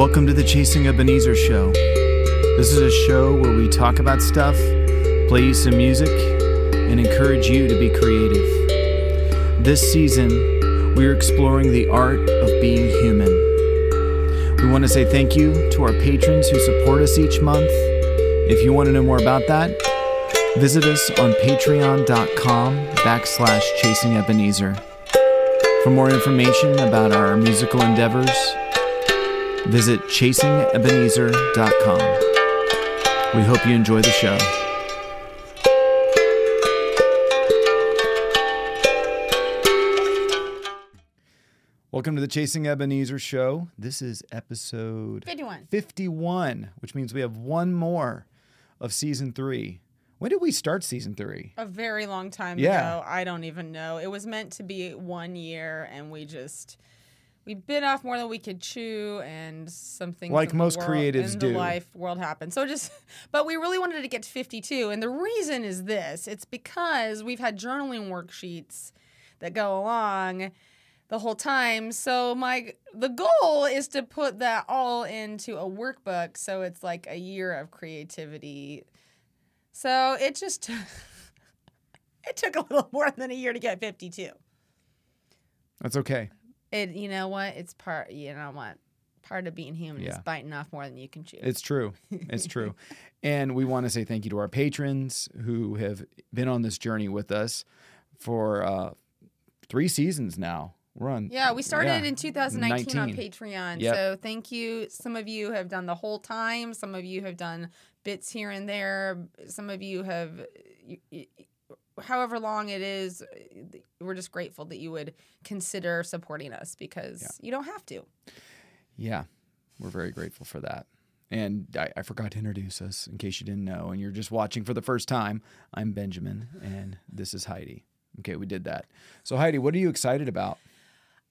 Welcome to the Chasing Ebenezer show. This is a show where we talk about stuff, play you some music, and encourage you to be creative. This season, we are exploring the art of being human. We want to say thank you to our patrons who support us each month. If you want to know more about that, visit us on patreon.com backslash chasing Ebenezer. For more information about our musical endeavors, visit chasingebenezer.com. We hope you enjoy the show. Welcome to the Chasing Ebenezer show. This is episode 51. 51, which means we have one more of season three. When did we start season three? A very long time Yeah. ago. I don't even know. It was meant to be one year, and we just we bit off more than we could chew, and something Like most creatives in do. Life world happened. So just, but we really wanted to get to 52, and the reason is this: it's because we've had journaling worksheets that go along the whole time. So my the goal is to put that all into a workbook so it's like a year of creativity. So it just it took a little more than a year to get 52. That's okay. It you know what? It's part you know what? Part of being human is biting off more than you can chew. It's true. It's true. and we want to say thank you to our patrons who have been on this journey with us for uh, three seasons now. We're on. Yeah, we started yeah, in 2019 on Patreon. Yep. So thank you. Some of you have done the whole time. Some of you have done bits here and there. Some of you have, however long it is, uh, we're just grateful that you would consider supporting us because you don't have to. Yeah, we're very grateful for that. And I, I forgot to introduce us in case you didn't know, and you're just watching for the first time. I'm Benjamin, and this is Heidi. Okay, we did that. So, Heidi, what are you excited about?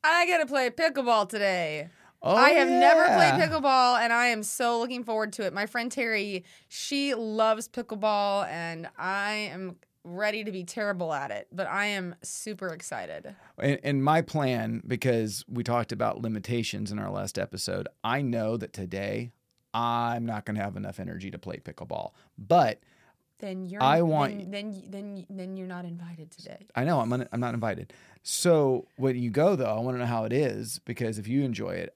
I got to play pickleball today. Oh, I have never played pickleball and I am so looking forward to it. My friend Terry, she loves pickleball and I am ready to be terrible at it, but I am super excited. And, and my plan, because we talked about limitations in our last episode, I know that today I'm not going to have enough energy to play pickleball. But Then you're I want- then then then, then you're not invited today. I know I'm, un- I'm not invited. So when you go, though, I want to know how it is because if you enjoy it,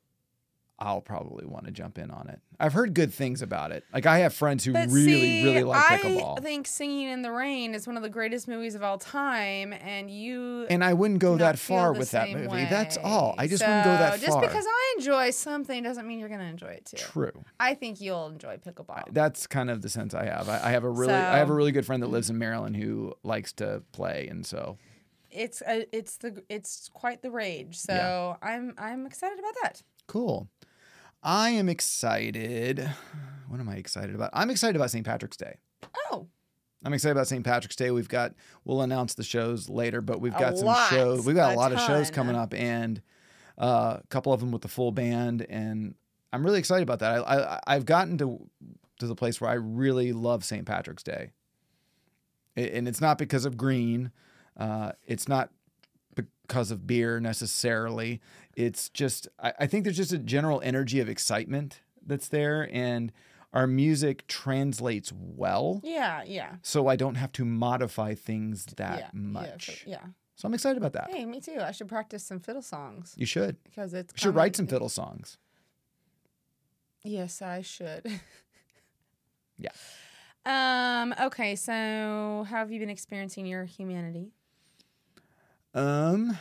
I'll probably want to jump in on it. I've heard good things about it. Like I have friends who But really, see, really like pickleball. I think Singing in the Rain is one of the greatest movies of all time, and you and I wouldn't go that far with that movie. That's all. I way. just wouldn't go that So, far. Just because I enjoy something doesn't mean you're going to enjoy it too. True. I think you'll enjoy pickleball. That's kind of the sense I have. I, I have a really, I have a really good friend that lives in Maryland who likes to play, and so it's a, it's the it's quite the rage. So Yeah. I'm I'm excited about that. Cool. I am excited. What am I excited about? I'm excited about St. Patrick's Day. Oh, I'm excited about St. Patrick's Day. We've got we'll announce the shows later, but we've A got some lot. shows. We've got a, A lot of shows coming up, and uh, a couple of them with the full band, and I'm really excited about that. I, I I've gotten to to the place where I really love St. Patrick's Day, A- and it's not because of green. Uh, it's not because of beer necessarily. It's just I, I think there's just a general energy of excitement that's there, and our music translates well yeah, yeah. so I don't have to modify things that yeah, much. Yeah, yeah. So I'm excited about that. Hey, me too. I should practice some fiddle songs You should. because it's You should write some fiddle songs. Yes, I should. Yeah. Um. Okay. So, how have you been experiencing your humanity? Um.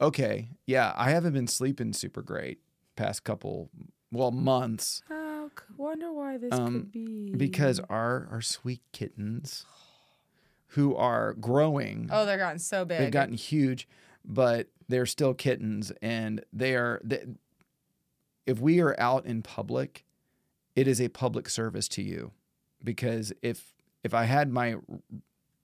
Okay. Yeah, I haven't been sleeping super great past couple, well, months Oh, wonder why this Um, could be. because our our sweet kittens, who are growing, oh, they're gotten so big. they've gotten huge, but they're still kittens, and they are. They, if we are out in public, it is a public service to you, because if if I had my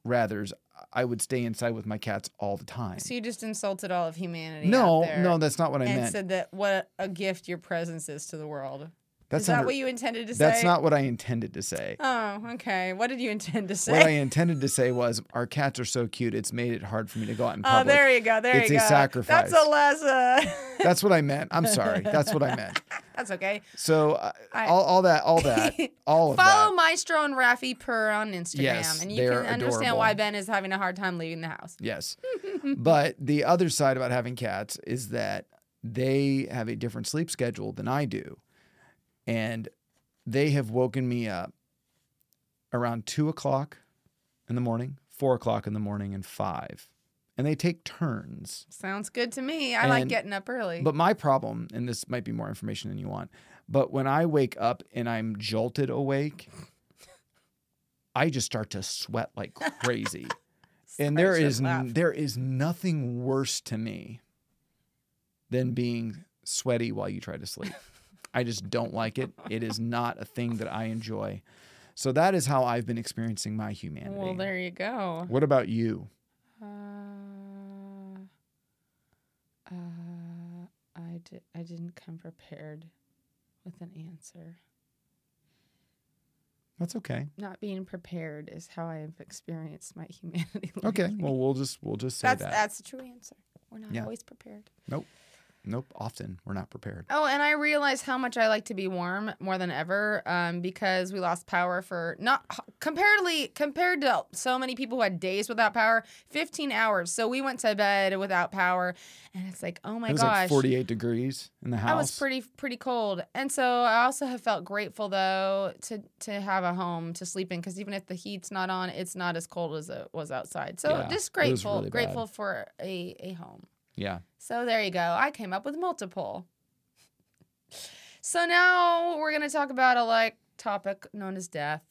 rathers, I would stay inside with my cats all the time. So you just insulted all of humanity. no, out there no, that's not what I and meant. said that what a gift your presence is to the world. That's Is that under- what you intended to say? That's not what I intended to say. Oh, okay. What did you intend to say? What I intended to say was our cats are so cute. It's made it hard for me to go out in public. Oh, there you go. There It's you go. It's a sacrifice. That's a less. Uh, That's what I meant. I'm sorry. That's what I meant. that's okay. So uh, I- all, all that, all that, all of Follow that. Maestro and Rafi Per on Instagram, Yes, and you can understand why. Ben is having a hard time leaving the house. Yes. but the other side about having cats is that they have a different sleep schedule than I do. And they have woken me up around two o'clock in the morning, four o'clock in the morning, and five. And they take turns. Sounds good to me. I like getting up early. But my problem, and this might be more information than you want, but when I wake up and I'm jolted awake, I just start to sweat like crazy. and there is laugh. there is nothing worse to me than being sweaty while you try to sleep. I just don't like it. It is not a thing that I enjoy. So that is how I've been experiencing my humanity. well, there you go. What about you? Uh, uh, I did. I didn't come prepared with an answer. That's okay. Not being prepared is how I have experienced my humanity. Okay. Well, we'll just we'll just say that's that. that's the true answer. We're not Yeah. always prepared. Nope. Often we're not prepared. Oh, and I realize how much I like to be warm more than ever um, because we lost power for not comparatively compared to so many people who had days without power, 15 hours. So we went to bed without power, and it's like, oh my it was gosh, like 48 degrees in the house. I was pretty pretty cold, and so I also have felt grateful though to to have a home to sleep in because even if the heat's not on, it's not as cold as it was outside. So Yeah, just grateful, really bad. grateful for a a home. Yeah. So there you go. I came up with multiple. So now we're gonna talk about a like topic known as death.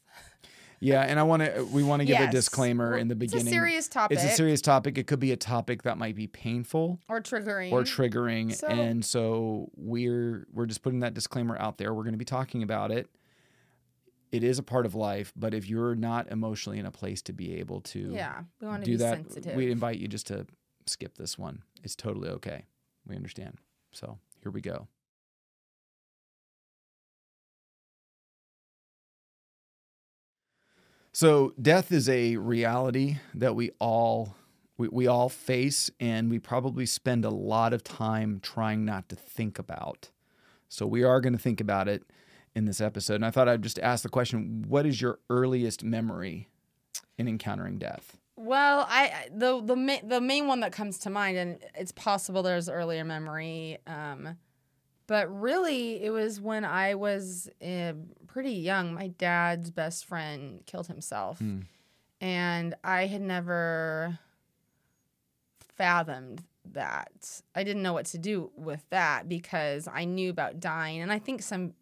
Yeah, and I want to uh, we want to give Yes. a disclaimer in the beginning. It's a serious topic. It's a serious topic. It could be a topic that might be painful or triggering. or triggering, So- and so we're we're just putting that disclaimer out there. We're going to be talking about it. It is a part of life, but if you're not emotionally in a place to be able to yeah, we want to do be that, sensitive. we invite you just to skip this one. It's totally okay. We understand. So here we go. So death is a reality that we all we, we all face and we probably spend a lot of time trying not to think about. So we are going to think about it in this episode. And I thought I'd just ask the question, what is your earliest memory in encountering death? Well, I the the ma- the main one that comes to mind, and it's possible there's earlier memory, um, but really it was when I was uh, pretty young. My dad's best friend killed himself, Hmm. and I had never fathomed that. I didn't know what to do with that because I knew about dying, and I think some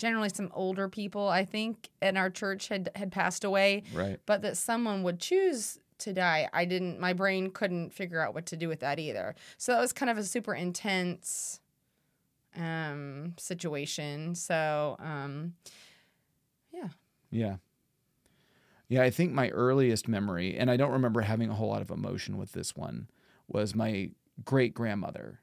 generally some older people I think in our church had had passed away Right. but that someone would choose to die i didn't my brain couldn't figure out what to do with that either so that was kind of a super intense um situation so um Yeah. Yeah, Yeah, I think my earliest memory, and I don't remember having a whole lot of emotion with this one, was my great grandmother,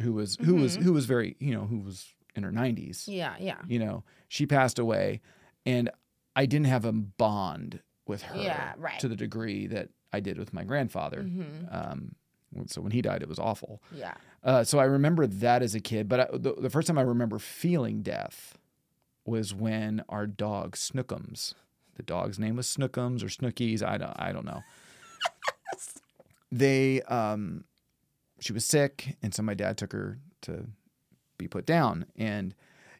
who was who was Mhm. who was very you know who was in her nineties. yeah yeah You know, she passed away, and I didn't have a bond with her Yeah, right. to the degree that I did with my grandfather. hmm Um, so when he died, it was awful. yeah Uh, so I remember that as a kid, but I, the, the first time I remember feeling death was when our dog Snookums, the dog's name was Snookums or Snookies, I don't, I don't know. they, um, she was sick, and so my dad took her to be put down. And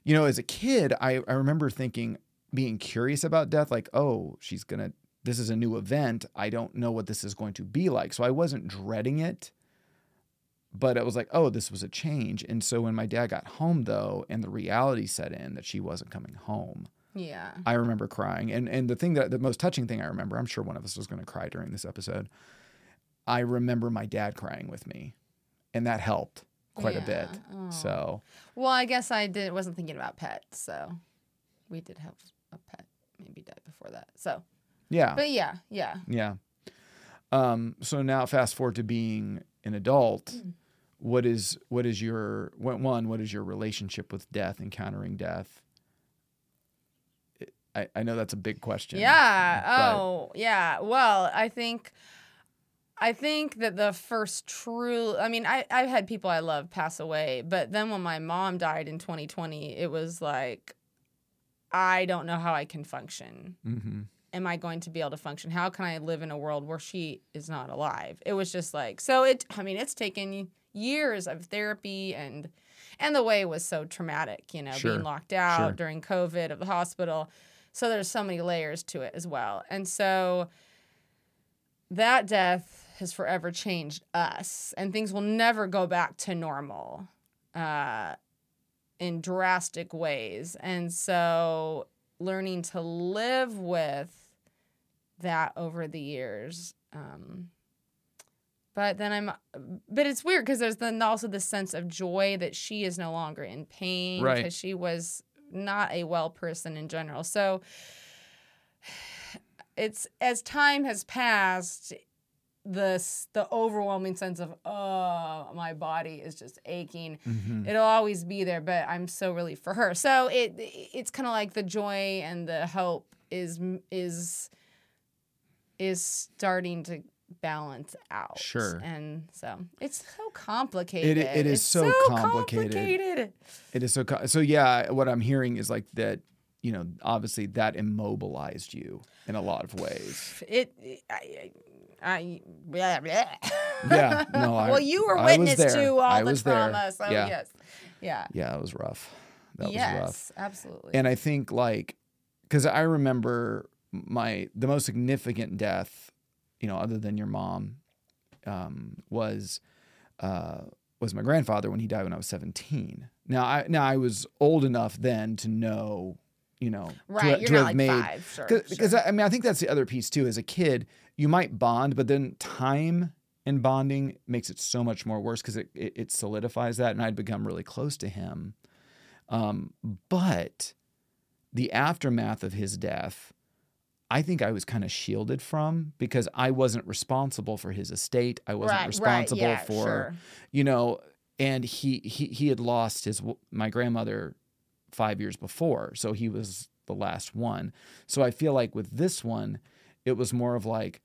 you know, as a kid, I, I remember thinking, being curious about death, like, oh, she's gonna. This is a new event. I don't know what this is going to be like. So I wasn't dreading it but it was like, oh, this was a change. And so when my dad got home though, and the reality set in that she wasn't coming home, yeah I remember crying. And and the thing that the most touching thing I remember, I'm sure one of us was going to cry during this episode. I remember my dad crying with me, and that helped quite a bit. Oh. So well i guess i did wasn't thinking about pets so we did have a pet maybe died before that so yeah, but yeah yeah yeah. Um, so now fast forward to being an adult. Mm. what is what is your one one, what is your relationship with death encountering death I, I know that's a big question Yeah. Oh, yeah. Well, I think I think that the first true I mean, I, I've had people I love pass away, but then when my mom died in 2020, it was like I don't know how I can function. Mhm. Am I going to be able to function? How can I live in a world where she is not alive? It was just like so it I mean, it's taken years of therapy and and the way was so traumatic, you know, Sure. being locked out Sure. during COVID of the hospital. So there's so many layers to it as well. And so that death has forever changed us, and things will never go back to normal uh, in drastic ways. And so learning to live with that over the years. Um, but then I'm, but it's weird because there's then also the sense of joy that she is no longer in pain Right. because she was not a well person in general. So it's as time has passed, the the overwhelming sense of oh my body is just aching. Mhm. It'll always be there, but I'm so relieved for her. So it it's kind of like the joy and the hope is is is starting to balance out. Sure. And so it's so complicated. It- it is It's so complicated. complicated. It is so co- so. Yeah, what I'm hearing is like that. You know, obviously that immobilized you in a lot of ways. It, I, I, blah, blah. Yeah, no, I- well, you were witness to all I the was there. trauma, so Yeah. yes, yeah, Yeah, it was rough. That yes, was rough. absolutely. And I think like, because I remember my the most significant death, you know, other than your mom, um, was uh, was my grandfather when he died when I was 17. Now I now I was old enough then to know, you know, right, to, you're not have like made five, sure, because sure. I mean I think that's the other piece too. As a kid, you might bond, but then time and bonding makes it so much more worse because it, it it solidifies that, and I'd become really close to him. Um, but the aftermath of his death, I think I was kind of shielded from because I wasn't responsible for his estate. I wasn't right, responsible right, yeah, for sure. you know, and he he he had lost his my grandmother five years before, so he was the last one. So I feel like with this one, it was more of like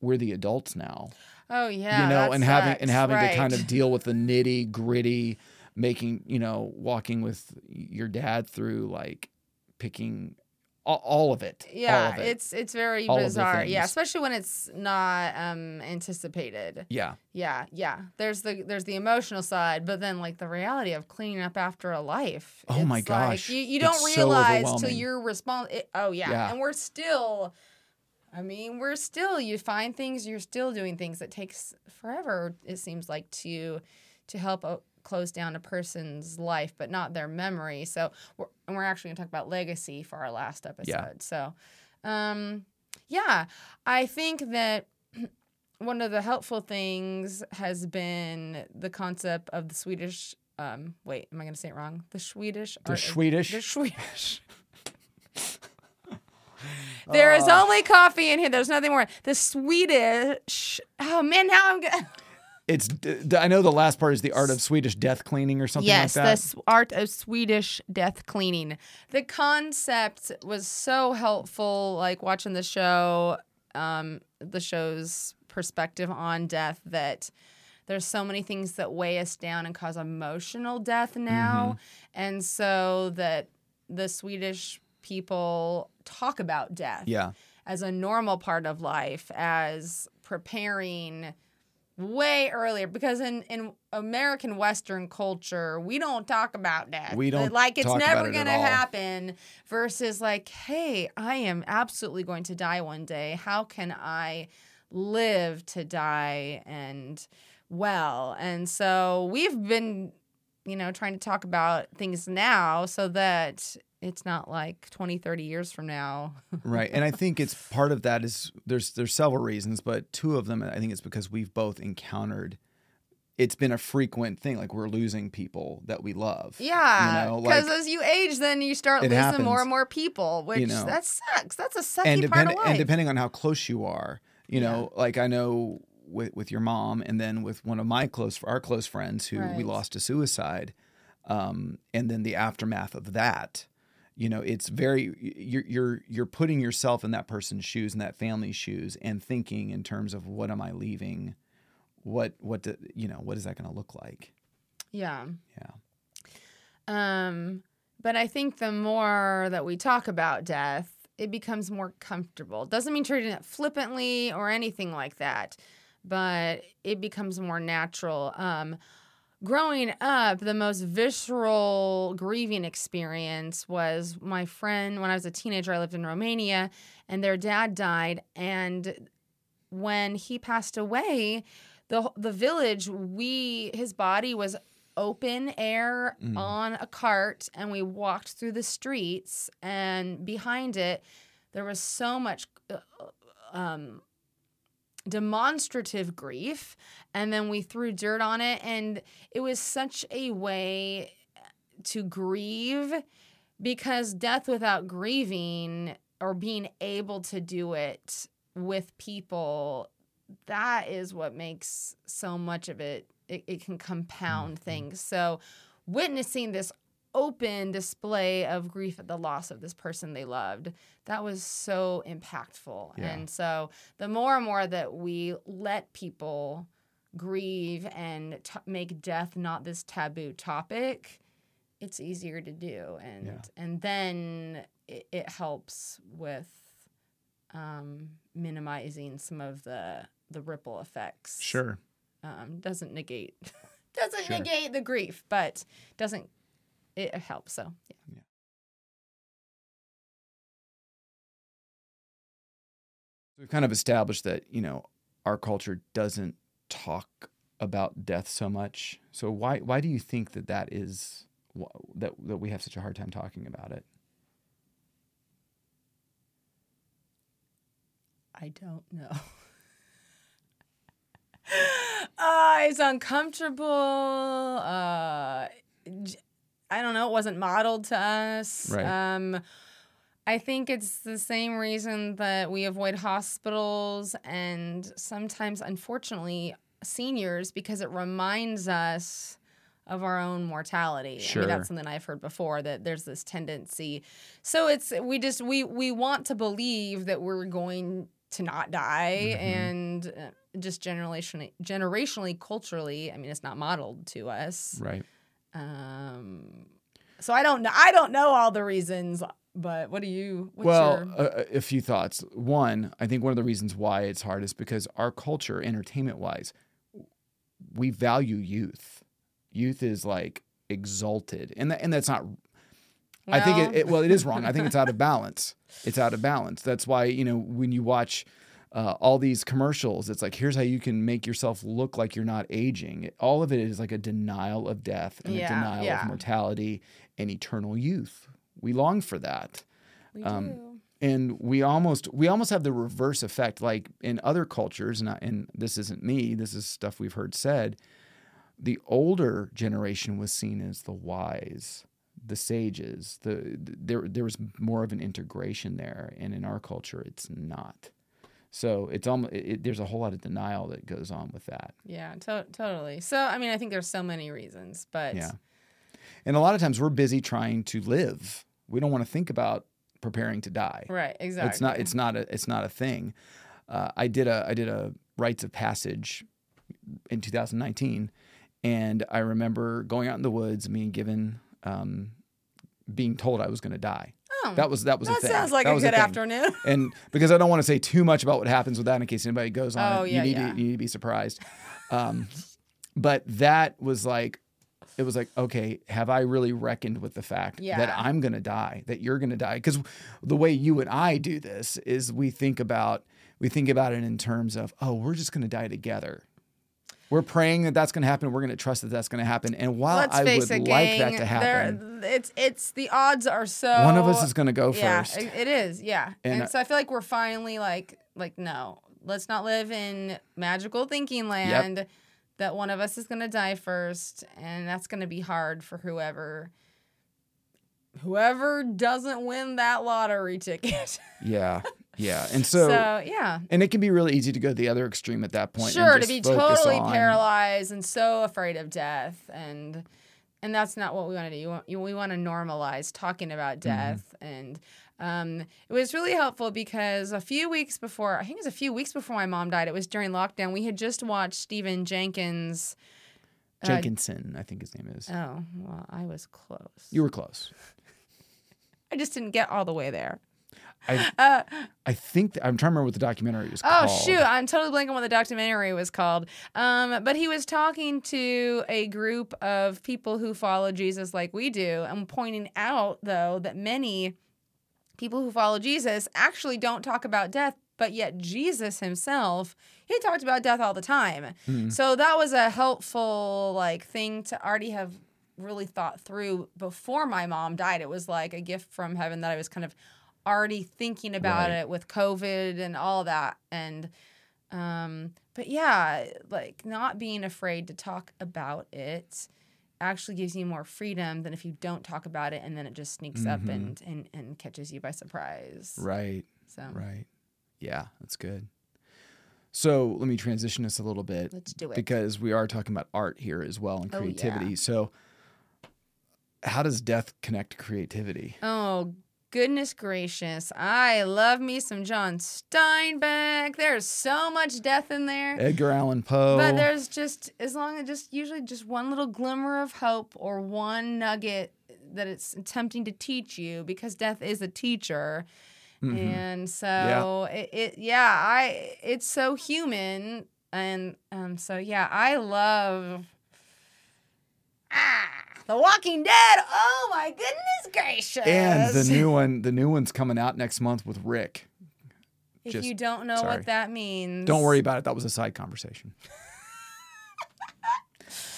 we're the adults now, Oh yeah, you know, and having and sucks, having to kind of deal with the nitty gritty, making you know, walking with your dad through like picking all, of it. Yeah, of it. it's it's very All bizarre. Yeah, especially when it's not um anticipated. yeah, Yeah, yeah. There's the there's the emotional side, but then like the reality of cleaning up after a life. Oh my It's like, gosh, you, you don't so realize till you're responsible. Oh yeah. Yeah. and we're still. I mean, we're still. You find things. You're still doing things that takes forever. It seems like to to help uh, close down a person's life, but not their memory. So, we're, and we're actually going to talk about legacy for our last episode. Yeah. So, um, yeah, I think that one of the helpful things has been the concept of the Swedish. Um, wait, am I going to say it wrong? The Swedish. the Swedish. The Swedish. There is only coffee in here. There's nothing more. The Swedish. Oh man, now I'm. Go- It's d- I know the last part is the art of Swedish death cleaning or something yes, like the that. s- art of Swedish death cleaning. The concept was so helpful. Like watching the show, um, the show's perspective on death. That there's so many things that weigh us down and cause emotional death now, Mm-hmm. and so that the Swedish people talk about death yeah, as a normal part of life, as preparing way earlier. Because in, in American Western culture, we don't talk about death. We don't like it's never it gonna happen. Versus like, hey, I am absolutely going to die one day. How can I live to die and well? And so we've been, you know, trying to talk about things now so that it's not like 20, 30 years from now. right. And I think it's part of that is there's there's several reasons, but two of them I think it's because we've both encountered. It's been a frequent thing, like we're losing people that we love. Yeah, you know, because like, as you age, then you start losing happens. more and more people, which know. that sucks. That's a sucky and part of life. and depending on how close you are, you know, like I know with with your mom, and then with one of my close our close friends who we lost to suicide, um, and then the aftermath of that. You know, it's very you're you're you're putting yourself in that person's shoes and that family's shoes, and thinking in terms of what am I leaving, what what do, you know what is that going to look like? Yeah. Yeah. Um, but I think the more that we talk about death, it becomes more comfortable. Doesn't mean treating it flippantly or anything like that, but it becomes more natural. Um, growing up, the most visceral grieving experience was my friend when I was a teenager. I lived in Romania, and their dad died, and when he passed away, the the village we his body was open air Mm. on a cart and we walked through the streets and behind it there was so much uh, um, demonstrative grief and then we threw dirt on it and it was such a way to grieve because death without grieving or being able to do it with people that is what makes so much of it it, it can compound mm-hmm. things. So witnessing this open display of grief at the loss of this person they loved that was so impactful Yeah. and so the more and more that we let people grieve and t- make death not this taboo topic it's easier to do and Yeah. and then it, it helps with um, minimizing some of the the ripple effects Sure. um, doesn't negate doesn't Sure. negate the grief, but doesn't it helps? So yeah. We've kind of established that, you know, our culture doesn't talk about death so much. So why why do you think that that is that that we have such a hard time talking about it? I don't know. uh, it's uncomfortable. Uh, I don't know. It wasn't modeled to us. Right. Um, I think it's the same reason that we avoid hospitals and sometimes, unfortunately, seniors because it reminds us of our own mortality. I Sure. mean, that's something I've heard before that there's this tendency. So it's we just we we want to believe that we're going to not die Mhm. and uh, just generationally generationally culturally, I mean, it's not modeled to us. Right. Um, so I don't know. I don't know all the reasons, but what do you? What's well, your, a, a few thoughts. One, I think one of the reasons why it's hard is because our culture, entertainment wise, we value youth. Youth is like exalted, and that, and that's not. I think it, it. Well, it is wrong. I think it's out of balance. It's out of balance. That's why you know when you watch. Uh, all these commercials, it's like here's how you can make yourself look like you're not aging. It- all of it is like a denial of death and Yeah, a denial yeah. of mortality and eternal youth. We long for that we um, do. and we almost we almost have the reverse effect like in other cultures and, I, and this isn't me this is stuff we've heard said the older generation was seen as the wise the sages the there there was more of an integration there and in our culture it's not so it's almost it, there's a whole lot of denial that goes on with that Yeah, to- totally. So I mean, I think there's so many reasons, but yeah and a lot of times we're busy trying to live we don't want to think about preparing to die right, exactly. It's not. It's not a. It's not a thing. Uh, I did a. I did a rites of passage in 2019, and I remember going out in the woods and being given, um, being told I was going to die. Oh, That was that was a that thing. sounds like That a good thing. afternoon. And because I don't want to say too much about what happens with that in case anybody goes on Oh, it, yeah, you need yeah. to you need to be surprised. Um, but that was like. It was like, okay, have I really reckoned with the fact that I'm going to die, that you're going to die? Because the way you and I do this is we think about we think about it in terms of, oh, we're just going to die together. We're praying that that's going to happen. We're going to trust that that's going to happen. And while Let's I would it, like that to there- happen, It's it's the odds are so. one of us is going to go yeah, first. it- it is. Yeah, And, and, so I feel like we're finally like like no, let's not live in magical thinking land. That one of us is gonna die first, and that's gonna be hard for whoever whoever doesn't win that lottery ticket. Yeah. Yeah. And so, so yeah. and it can be really easy to go to the other extreme at that point. Sure, to be totally on- paralyzed and so afraid of death and and that's not what we want to do. You want, you, we want to normalize talking about Mm-hmm. death and um, it was really helpful because a few weeks before, I think it was a few weeks before my mom died. It was during lockdown. We had just watched Stephen Jenkins. uh, Jenkinson, I think his name is. Oh, well, I was close. You were close. I just didn't get all the way there. I Uh, I think th- I'm trying to remember what the documentary was called. Oh called. shoot, I'm totally blanking on what the documentary was called. Um, but he was talking to a group of people who follow Jesus like we do, and pointing out though that many people who follow Jesus actually don't talk about death, but yet Jesus himself he talked about death all the time. So that was a helpful like thing to already have really thought through before my mom died. It was like a gift from heaven that I was kind of already thinking about Right. it with COVID and all that. And um, but yeah, like not being afraid to talk about it actually gives you more freedom than if you don't talk about it and then it just sneaks up and, and and catches you by surprise. Right. So Right. Yeah, that's good. So let me transition this a little bit. Let's do it. Because we are talking about art here as well and Oh, yeah. creativity. So how does death connect to creativity? Oh, goodness gracious. I love me some John Steinbeck. There's so much death in there. Edgar Allan Poe. But there's just, as long as just usually just one little glimmer of hope or one nugget that it's attempting to teach you because death is a teacher. Mhm. And so it, it, yeah, I, it's so human. And um, so, yeah, I love ah, The Walking Dead. Oh my goodness gracious. and the new one, the new one's coming out next month with Rick. If just- you don't know sorry. what that means, Don't worry about it. That was a side conversation.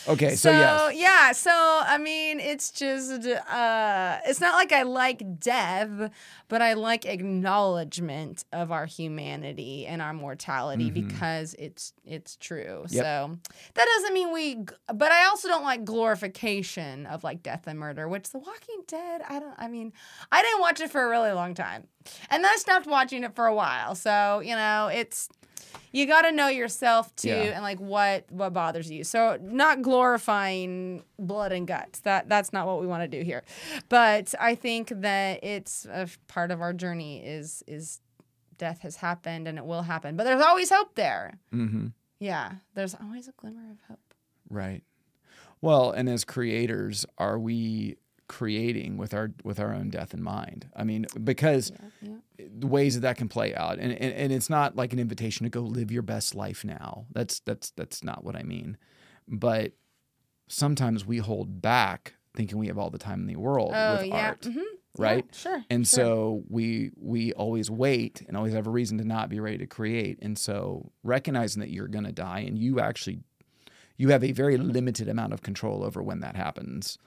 okay, So, so, yes. yeah, so I mean, it's just uh, it's not like I like death, but I like acknowledgement of our humanity and our mortality because it's it's true. Mm-hmm. Yep. So that doesn't mean we, but I also don't like glorification of like death and murder, which The Walking Dead. I don't. I mean, I didn't watch it for a really long time, and then I stopped watching it for a while. So you know, it's you got to know yourself too Yeah. and like what what bothers you so not glorifying blood and guts that that's not what we want to do here but i think that it's a part of our journey is is death has happened and it will happen but there's always hope there mm-hmm. yeah there's always a glimmer of hope Right. Well, and as creators, are we creating with our with our own death in mind? I mean, because yeah. The ways that that can play out, and, and and it's not like an invitation to go live your best life now. That's that's that's not what I mean. But sometimes we hold back, thinking we have all the time in the world oh with yeah art, Mhm. right? Yeah, sure And sure. so we we always wait and always have a reason to not be ready to create. And so recognizing that you're going to die and you actually you have a very limited amount of control over when that happens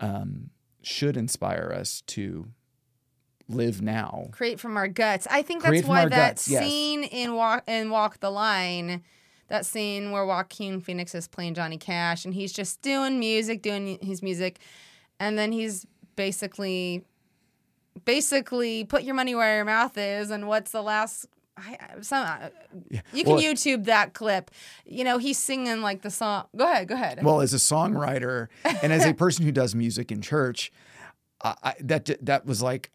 um, should inspire us to live now. create from our guts. I think that's why that guts, yes. scene in Walk in Walk the Line, that scene where Joaquin Phoenix is playing Johnny Cash and he's just doing music, doing his music, and then he's basically basically put your money where your mouth is and what's the last I, some, uh, Yeah. you can Well- YouTube that clip. You know, he's singing like the song. Go ahead, go ahead. Well, as a songwriter and as a person who does music in church, I, I, that that was like,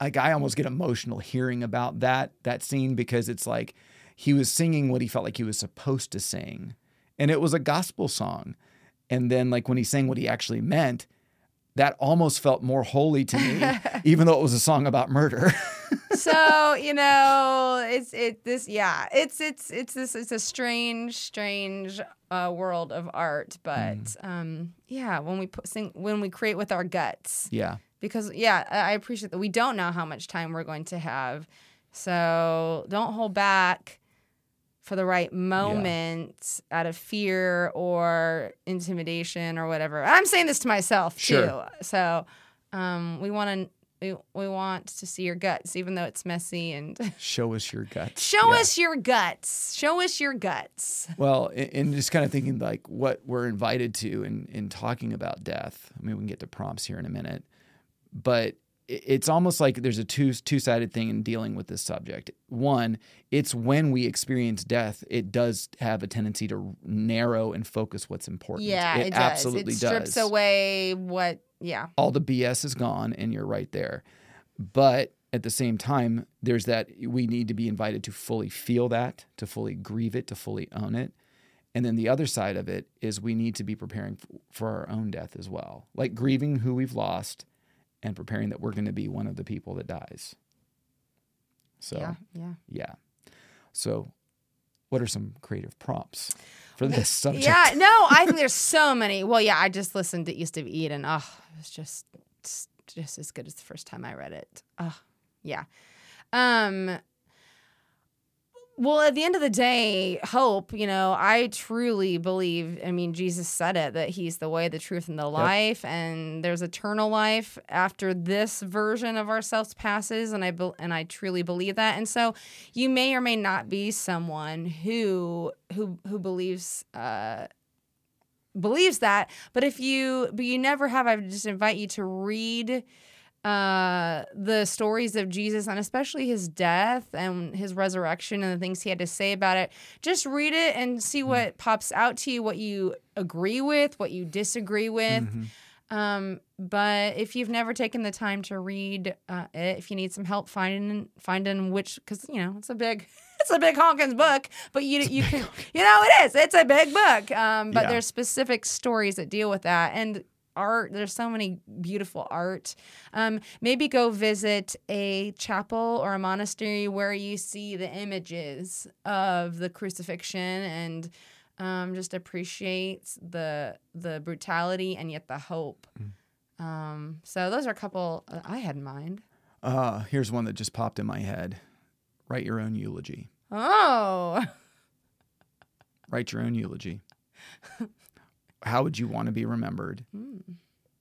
like I almost get emotional hearing about that that scene because it's like he was singing what he felt like he was supposed to sing, and it was a gospel song, and then like when he sang what he actually meant, that almost felt more holy to me, even though it was a song about murder. so you know it's it this yeah it's it's it's this it's a strange strange uh, world of art but Mm. um yeah when we put sing when we create with our guts yeah, because yeah I appreciate that we don't know how much time we're going to have so don't hold back for the right moment out of fear or intimidation or whatever i'm saying this to myself Sure. too so um we want to we, we want to see your guts even though it's messy and show us your guts. show Yeah. us your guts show us your guts Well, and just kind of thinking like what we're invited to in, in talking about death. I mean, we can get to prompts here in a minute, but it's almost like there's a two two sided thing in dealing with this subject. One, it's when we experience death, it does have a tendency to narrow and focus what's important. Yeah, it, does. absolutely it strips does. away what. Yeah. All the BS is gone, and you're right there. But at the same time, there's that we need to be invited to fully feel that, to fully grieve it, to fully own it. And then the other side of it is we need to be preparing for our own death as well, like grieving who we've lost and preparing that we're going to be one of the people that dies. So, Yeah. Yeah. yeah. So, what are some creative prompts for this subject? Yeah, no, I think there's so many. Well, yeah, I just listened to East of Eden. Oh, it was just just as good as the first time I read it. Oh, yeah. Um well, at the end of the day, hope, you know, I truly believe, I mean, Jesus said it that he's the way, the truth, and the life, and there's eternal life after this version of ourselves passes, and I bel and I truly believe that. And so you may or may not be someone who who who believes uh believes that, but if you but you never have, I would just invite you to read uh the stories of Jesus and especially his death and his resurrection and the things he had to say about it. Just read it and see what pops out to you what you agree with what you disagree with. Um but if you've never taken the time to read uh, it if you need some help finding finding which because you know it's a big it's a big Hawkins book but you you can you know it is it's a big book. Um but Yeah. there's specific stories that deal with that. And art there's so many beautiful art um, maybe go visit a chapel or a monastery where you see the images of the crucifixion and um, just appreciate the the brutality and yet the hope um, so those are a couple uh, i had in mind Uh, here's one that just popped in my head. Write your own eulogy. oh Write your own eulogy. how would you want to be remembered?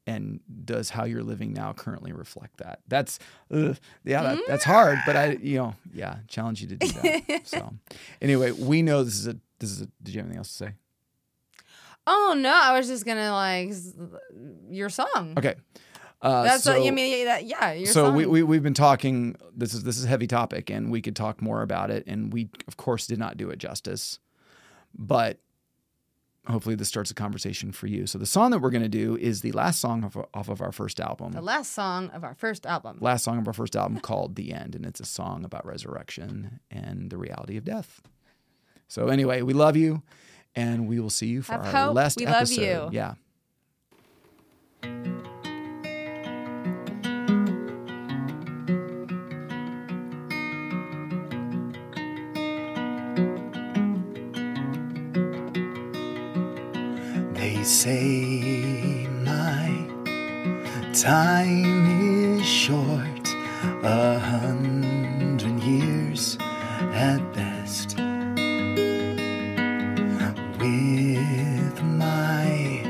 And does how you're living now currently reflect that? That's, ugh, yeah, that, that's hard. But I, you know, yeah, challenge you to do that. so, anyway, we know this is a this is a. Did you have anything else to say? oh no i was just gonna like your song Okay. Uh, that's so, what you mean that, yeah your so song. we, we we've been talking. This is this is a heavy topic, and we could talk more about it. And we, of course, did not do it justice. But hopefully, this starts a conversation for you. So the song that we're going to do is the last song of, off of our first album. the last song of our first album last song of our first album called The End, and it's a song about resurrection and the reality of death. So anyway, we love you, and we will see you for Have our hope. last We love episode. you. Yeah. Say my time is short, a hundred years at best. With my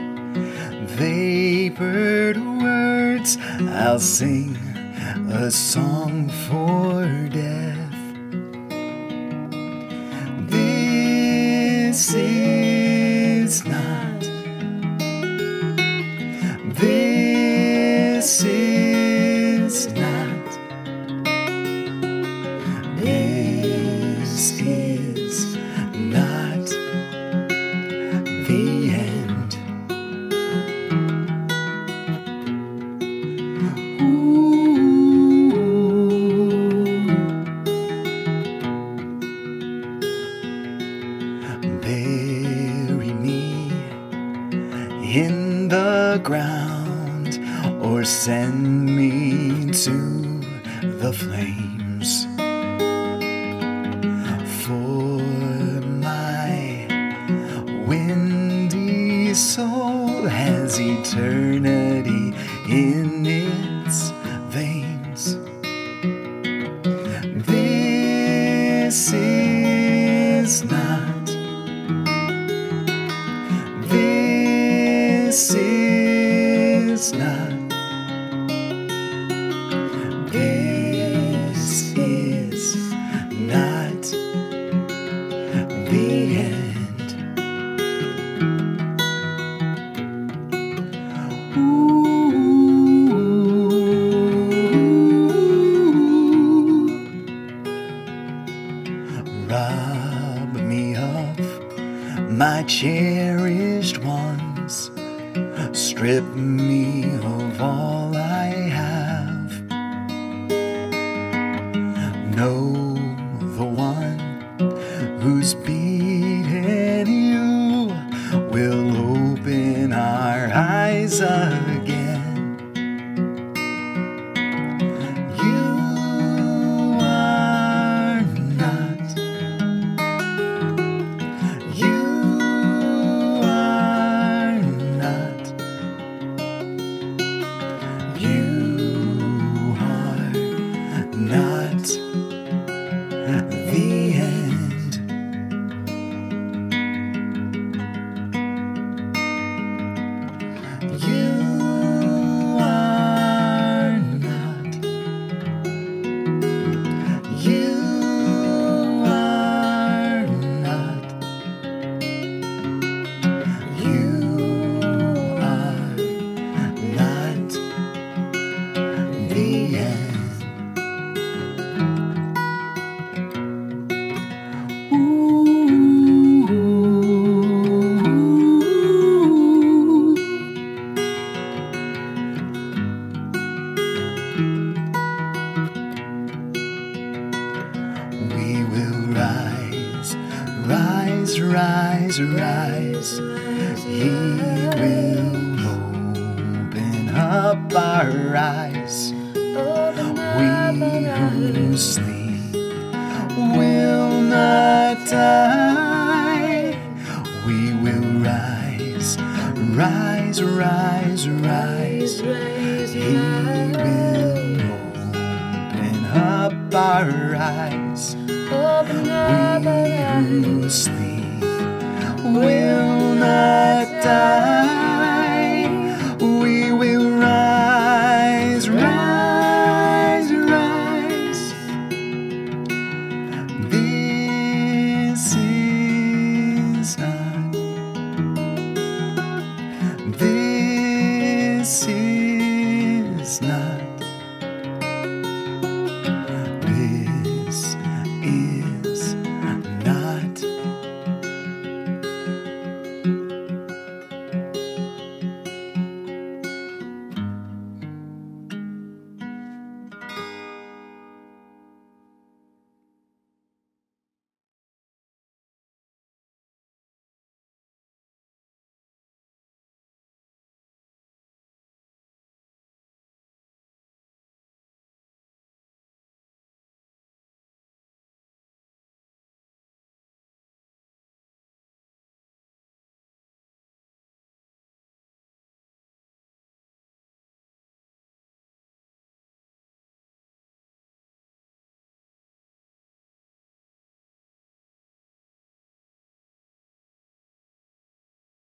vapored words, I'll sing a song for death. The flames Know the one